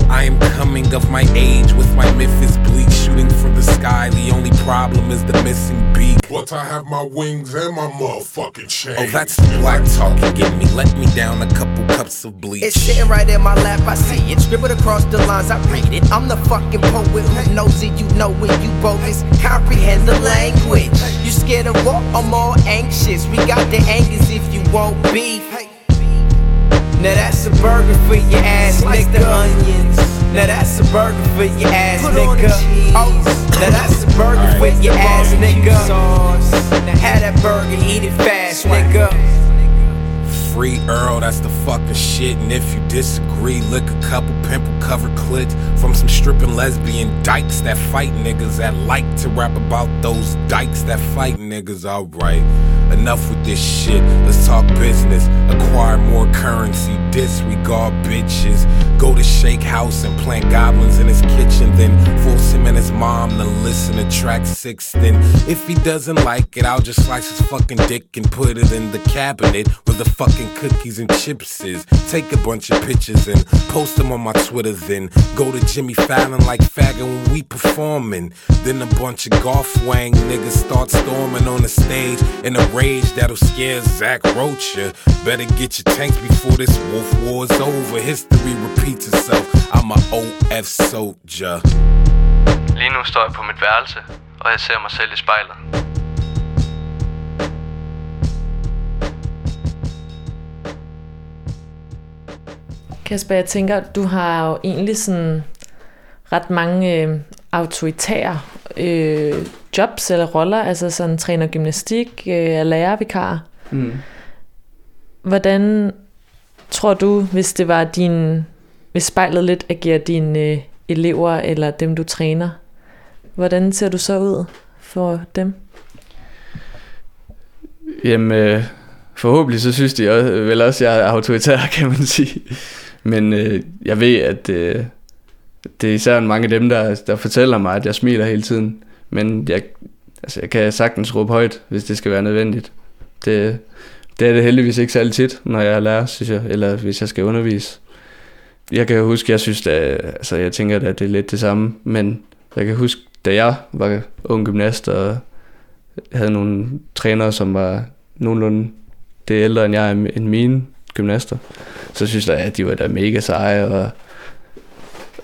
Speaker 8: I am coming of my age with my Memphis bleak, shooting from the sky. The only problem is the missing beak.
Speaker 5: But I have my wings and my motherfucking chain.
Speaker 8: Oh, that's the black talking. Get me, let me down a couple cups of bleach.
Speaker 10: It's sitting right in my lap, I see it. Scribbled across the lines, I read it. I'm the fucking poet who knows it. You know it, you bogus. Comprehend the language. You scared of war? I'm more anxious. We got the angers if you won't beef. Now that's a burger for your ass, nigga. onions. Now that's a burger for your ass, nigga. Oh, now that's a burger for your ass, nigga. Have that burger, eat it fast, nigga.
Speaker 8: Free Earl, that's the fucking shit. And if you disagree, lick a couple pimple covered clits from some stripping lesbian dykes that fight niggas that like to rap about those dykes that fight niggas. Alright, enough with this shit. Let's talk business. Acquire more currency, disregard bitches. Go to Shake House and plant goblins in his kitchen. Then force him and his mom to listen to track six. Then, if he doesn't like it, I'll just slice his fucking dick and put it in the cabinet with the fucking cookies and chips is. Take a bunch of pictures and post them on my Twitter. Then go to Jimmy Fallon like faggot when we performing. Then a bunch of golf wang niggas start storming on the stage in a rage that'll scare Zach Rocha. Better get your tanks before this wolf war's over. History repeats itself. I'm a OF soldier.
Speaker 2: Lige nu står jeg på mit værelse, og jeg ser mig selv i spejlet.
Speaker 1: Kasper, jeg tænker, du har jo egentlig sådan ret mange øh, autoritære øh, jobs eller roller, altså sådan træner gymnastik, øh, er lærervikar.
Speaker 2: Mm.
Speaker 1: Hvordan tror du, hvis det var din, hvis spejlet lidt agerer dine øh, elever eller dem du træner, hvordan ser du så ud for dem?
Speaker 2: Jamen, øh, forhåbentlig så synes de også, vel også, at jeg er autoritær, kan man sige. Men øh, jeg ved, at øh, det er især mange af dem, der, der fortæller mig, at jeg smiler hele tiden. Men jeg, altså, jeg kan sagtens råbe højt, hvis det skal være nødvendigt. Det, det er det heldigvis ikke særlig tit, når jeg er lærer, synes jeg, eller hvis jeg skal undervise. Jeg kan huske, jeg synes, at, altså, jeg tænker, at det er lidt det samme, men jeg kan huske, da jeg var ung gymnast og havde nogle trænere, som var nogenlunde det ældre end jeg end mine gymnaster, så synes jeg, at de var da mega seje, og,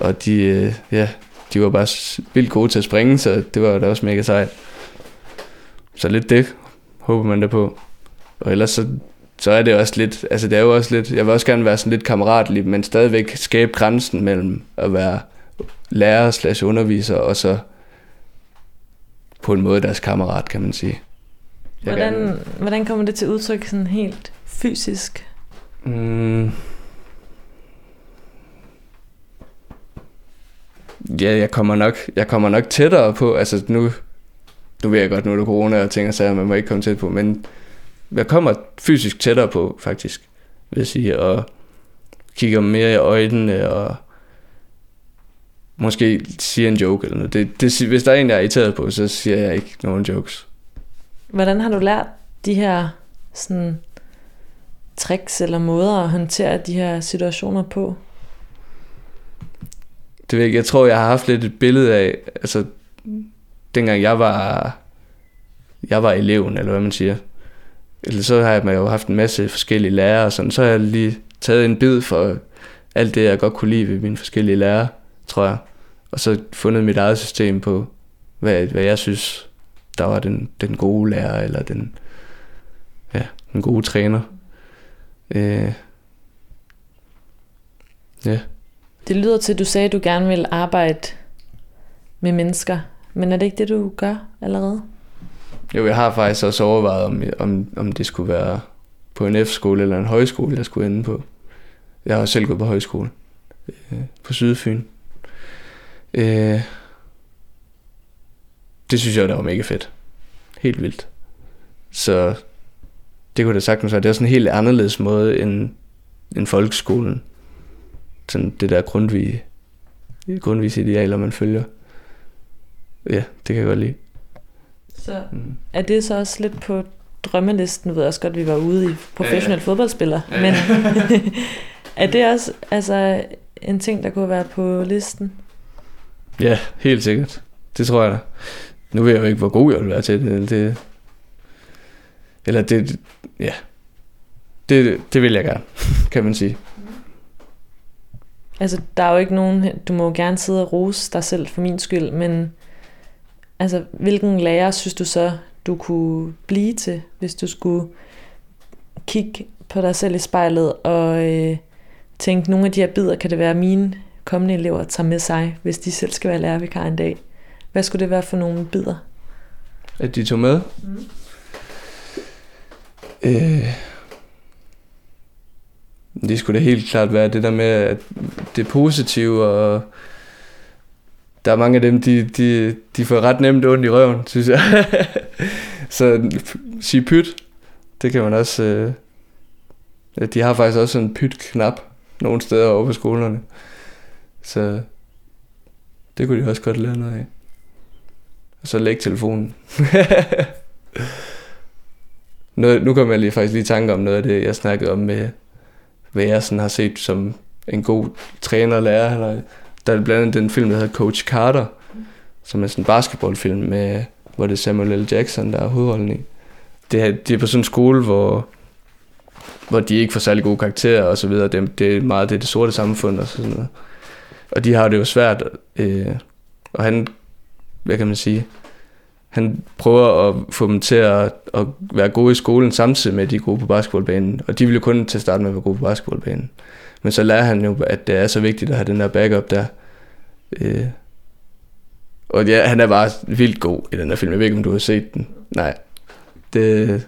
Speaker 2: og de, øh, ja, de var bare vildt gode til at springe, så det var da også mega sejt. Så lidt det håber man da på. Og ellers så, så er det også lidt, altså det er jo også lidt, jeg vil også gerne være sådan lidt kammeratlig, men stadigvæk skabe grænsen mellem at være lærer slash underviser, og så på en måde deres kammerat, kan man sige. Jeg
Speaker 1: Hvordan,
Speaker 2: gerne-
Speaker 1: hvordan kommer det til udtryk sådan helt fysisk?
Speaker 2: Mm. Ja, jeg kommer nok, jeg kommer nok tættere på, altså nu, nu ved jeg godt, nu er det corona og ting og sager, man må ikke komme tæt på, men jeg kommer fysisk tættere på, faktisk, vil jeg sige, og kigger mere i øjnene, og måske siger en joke eller noget. Det, det, hvis der er en, jeg er irriteret på, så siger jeg ikke nogen jokes.
Speaker 1: Hvordan har du lært de her sådan, tricks eller måder at håndtere de her situationer på?
Speaker 2: det ved jeg, jeg tror, jeg har haft lidt et billede af, altså, dengang jeg var, jeg var eleven, eller hvad man siger, eller så har jeg jo haft en masse forskellige lærere, og sådan, så har jeg lige taget en bid for alt det, jeg godt kunne lide ved mine forskellige lærere, tror jeg, og så fundet mit eget system på, hvad, hvad jeg synes, der var den, den gode lærer, eller den, ja, den gode træner. Øh, ja,
Speaker 1: Det lyder til, at du sagde, at du gerne vil arbejde med mennesker. Men er det ikke det, du gør allerede?
Speaker 2: Jo, jeg har faktisk også overvejet, om, om, om det skulle være på en F-skole eller en højskole, jeg skulle ende på. Jeg har selv gået på højskole øh, på Sydfyn. Øh, det synes jeg, der var mega fedt. Helt vildt. Så det kunne da sagtens være. Det er sådan en helt anderledes måde end, end folkeskolen. Sådan det der grundvige, grundvise idealer, man følger. Ja, det kan jeg godt lide.
Speaker 1: Så er det så også lidt på drømmelisten? Ved jeg også godt, at vi var ude i professionel ja, ja. fodboldspiller.
Speaker 2: Ja,
Speaker 1: Men
Speaker 2: ja.
Speaker 1: er det også altså, en ting, der kunne være på listen?
Speaker 2: Ja, helt sikkert. Det tror jeg da. Nu ved jeg jo ikke, hvor god jeg vil være til det. det eller det, ja. Det, det vil jeg gerne, kan man sige.
Speaker 1: Altså, der er jo ikke nogen... Du må jo gerne sidde og rose dig selv for min skyld, men altså, hvilken lærer synes du så, du kunne blive til, hvis du skulle kigge på dig selv i spejlet og øh, tænke, nogle af de her bidder kan det være mine kommende elever tager med sig, hvis de selv skal være lærervikar en dag. Hvad skulle det være for nogle bidder?
Speaker 2: At de tog med?
Speaker 1: Mm.
Speaker 2: Øh, det skulle da helt klart være det der med, at det er positive, og der er mange af dem, de, de, de får ret nemt ondt i røven, synes jeg. Så sige pyt, det kan man også... Øh, de har faktisk også en pyt-knap nogle steder over på skolerne. Så det kunne de også godt lære noget af. Og så lægge telefonen. noget, nu kommer jeg lige faktisk lige i tanke om noget af det, jeg snakkede om med, hvad jeg sådan har set som en god træner og lærer. Eller, der er blandt andet den film, der hedder Coach Carter, som er sådan en basketballfilm, med, hvor det er Samuel L. Jackson, der er hovedrollen i. Det er, de er på sådan en skole, hvor, hvor de ikke får særlig gode karakterer og så videre. Det, det er meget det, er det sorte samfund og sådan noget. Og de har det jo svært, øh, og han, hvad kan man sige, han prøver at få dem til at, at være gode i skolen samtidig med, at de er gode på basketballbanen. Og de ville jo kun til at starte med at være gode på basketballbanen. Men så lærer han jo, at det er så vigtigt at have den der backup der. Øh. Og ja, han er bare vildt god i den der film. Jeg ved ikke, om du har set den. Nej. Det,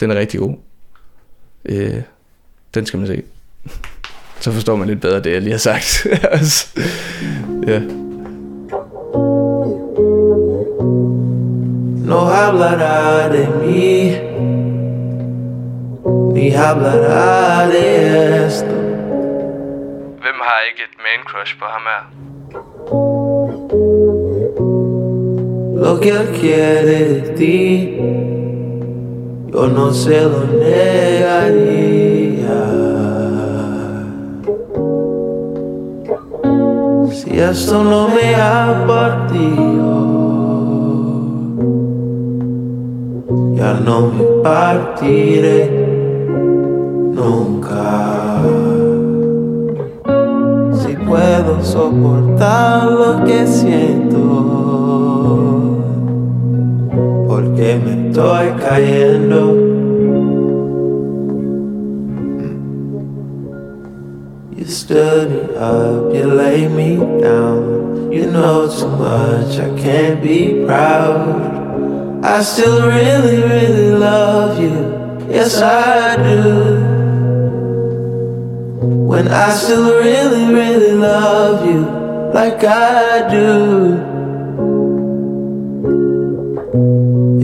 Speaker 2: den er rigtig god. Øh. Den skal man se. Så forstår man lidt bedre det, jeg lige har sagt. ja.
Speaker 11: No hablará de mí, ni hablará de esto.
Speaker 2: Hvem har ikke et man crush på ham her?
Speaker 11: Lo que él quiere de ti, yo no se lo negaría. Si esto no me ha partido. Ya partiré nunca. Si puedo soportar lo que siento, porque me estoy cayendo. Mm. You stood me up, you laid me down. You know too much, I can't be proud. I still really, really love you. Yes, I do. When I still really, really love you like I do.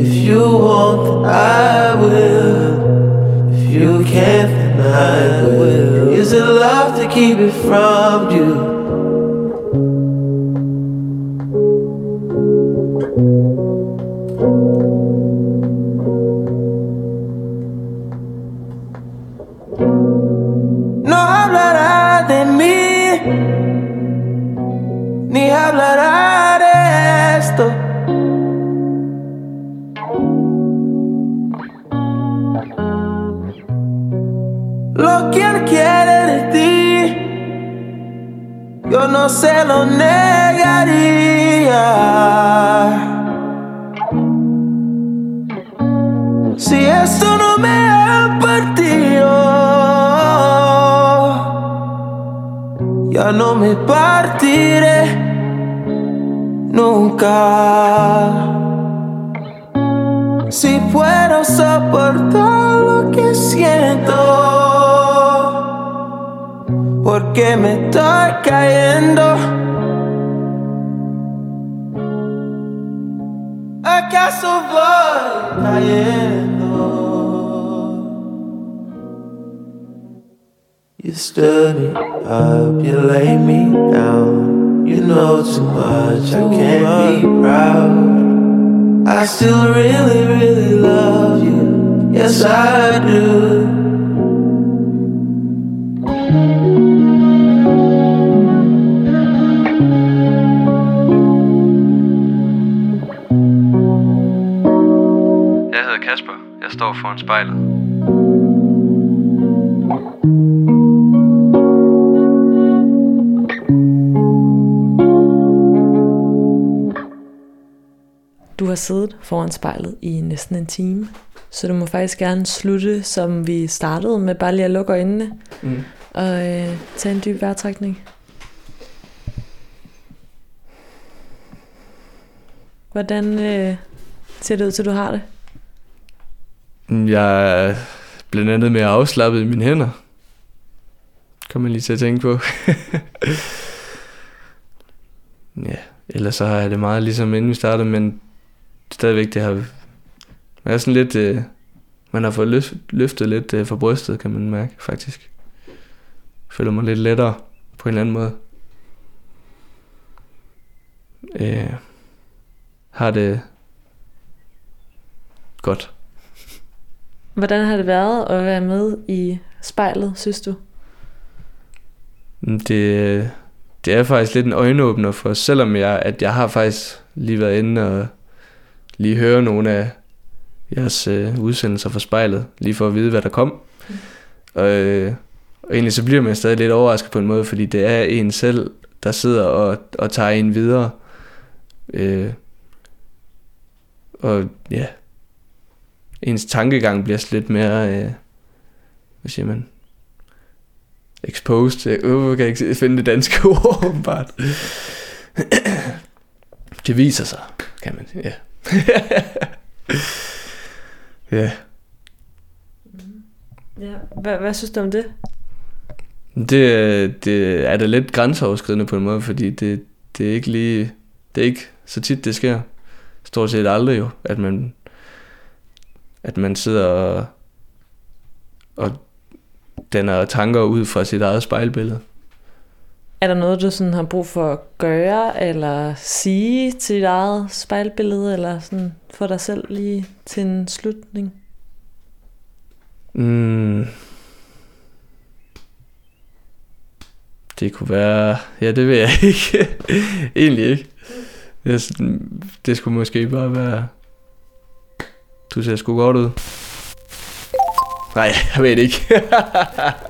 Speaker 11: If you want, I will. If you can't, then I will. Is it love to keep it from you? Ni hablará de esto. Lo que él quiere de ti, yo no se lo negaría. Si esto no me ha partido, ya no me partiré nunca. Si puedo soportar lo que siento, porque me estoy cayendo. ¿Acaso voy cayendo? You stood me up, you laid me down. You know too much, I can't be proud. I still really, really love you. Yes, I do.
Speaker 2: Jeg hedder Kasper. Jeg står foran spejlet.
Speaker 1: Har siddet foran spejlet i næsten en time, så du må faktisk gerne slutte, som vi startede med, bare lige at lukke øjnene
Speaker 2: Mm.
Speaker 1: og øh, tage en dyb vejrtrækning. Hvordan øh, ser det ud til, du har det?
Speaker 2: Jeg er blandt andet mere afslappet i mine hænder. Kommer man lige til at tænke på. ja, ellers så har jeg det meget ligesom inden vi startede, men stadigvæk det har... Man er sådan lidt... Øh, man har fået løft, løftet lidt øh, fra brystet, kan man mærke, faktisk. Føler mig lidt lettere på en eller anden måde. Øh, har det godt.
Speaker 1: Hvordan har det været at være med i spejlet, synes du?
Speaker 2: Det, det er faktisk lidt en øjenåbner for selvom jeg, at jeg har faktisk lige været inde og lige høre nogle af jeres øh, udsendelser fra spejlet, lige for at vide, hvad der kom. Mm. Og, øh, og egentlig så bliver man stadig lidt overrasket på en måde, fordi det er en selv, der sidder og, og tager en videre. Øh, og ja, ens tankegang bliver lidt mere, øh, hvad siger man, exposed. Jeg kan ikke finde det danske ord, åbenbart. det viser sig, kan man sige. Ja. ja.
Speaker 1: Ja. Hvad, hvad synes du om det?
Speaker 2: Det, det er da lidt grænseoverskridende på en måde, fordi det, det er ikke lige... Det er ikke så tit, det sker. Stort set aldrig jo, at man, at man sidder og, og danner tanker ud fra sit eget spejlbillede.
Speaker 1: Er der noget, du sådan har brug for at gøre, eller sige til dit eget spejlbillede, eller sådan få dig selv lige til en slutning?
Speaker 2: Mm. Det kunne være... Ja, det ved jeg ikke. Egentlig ikke. Det, det skulle måske bare være... Du ser sgu godt ud. Nej, jeg ved det ikke.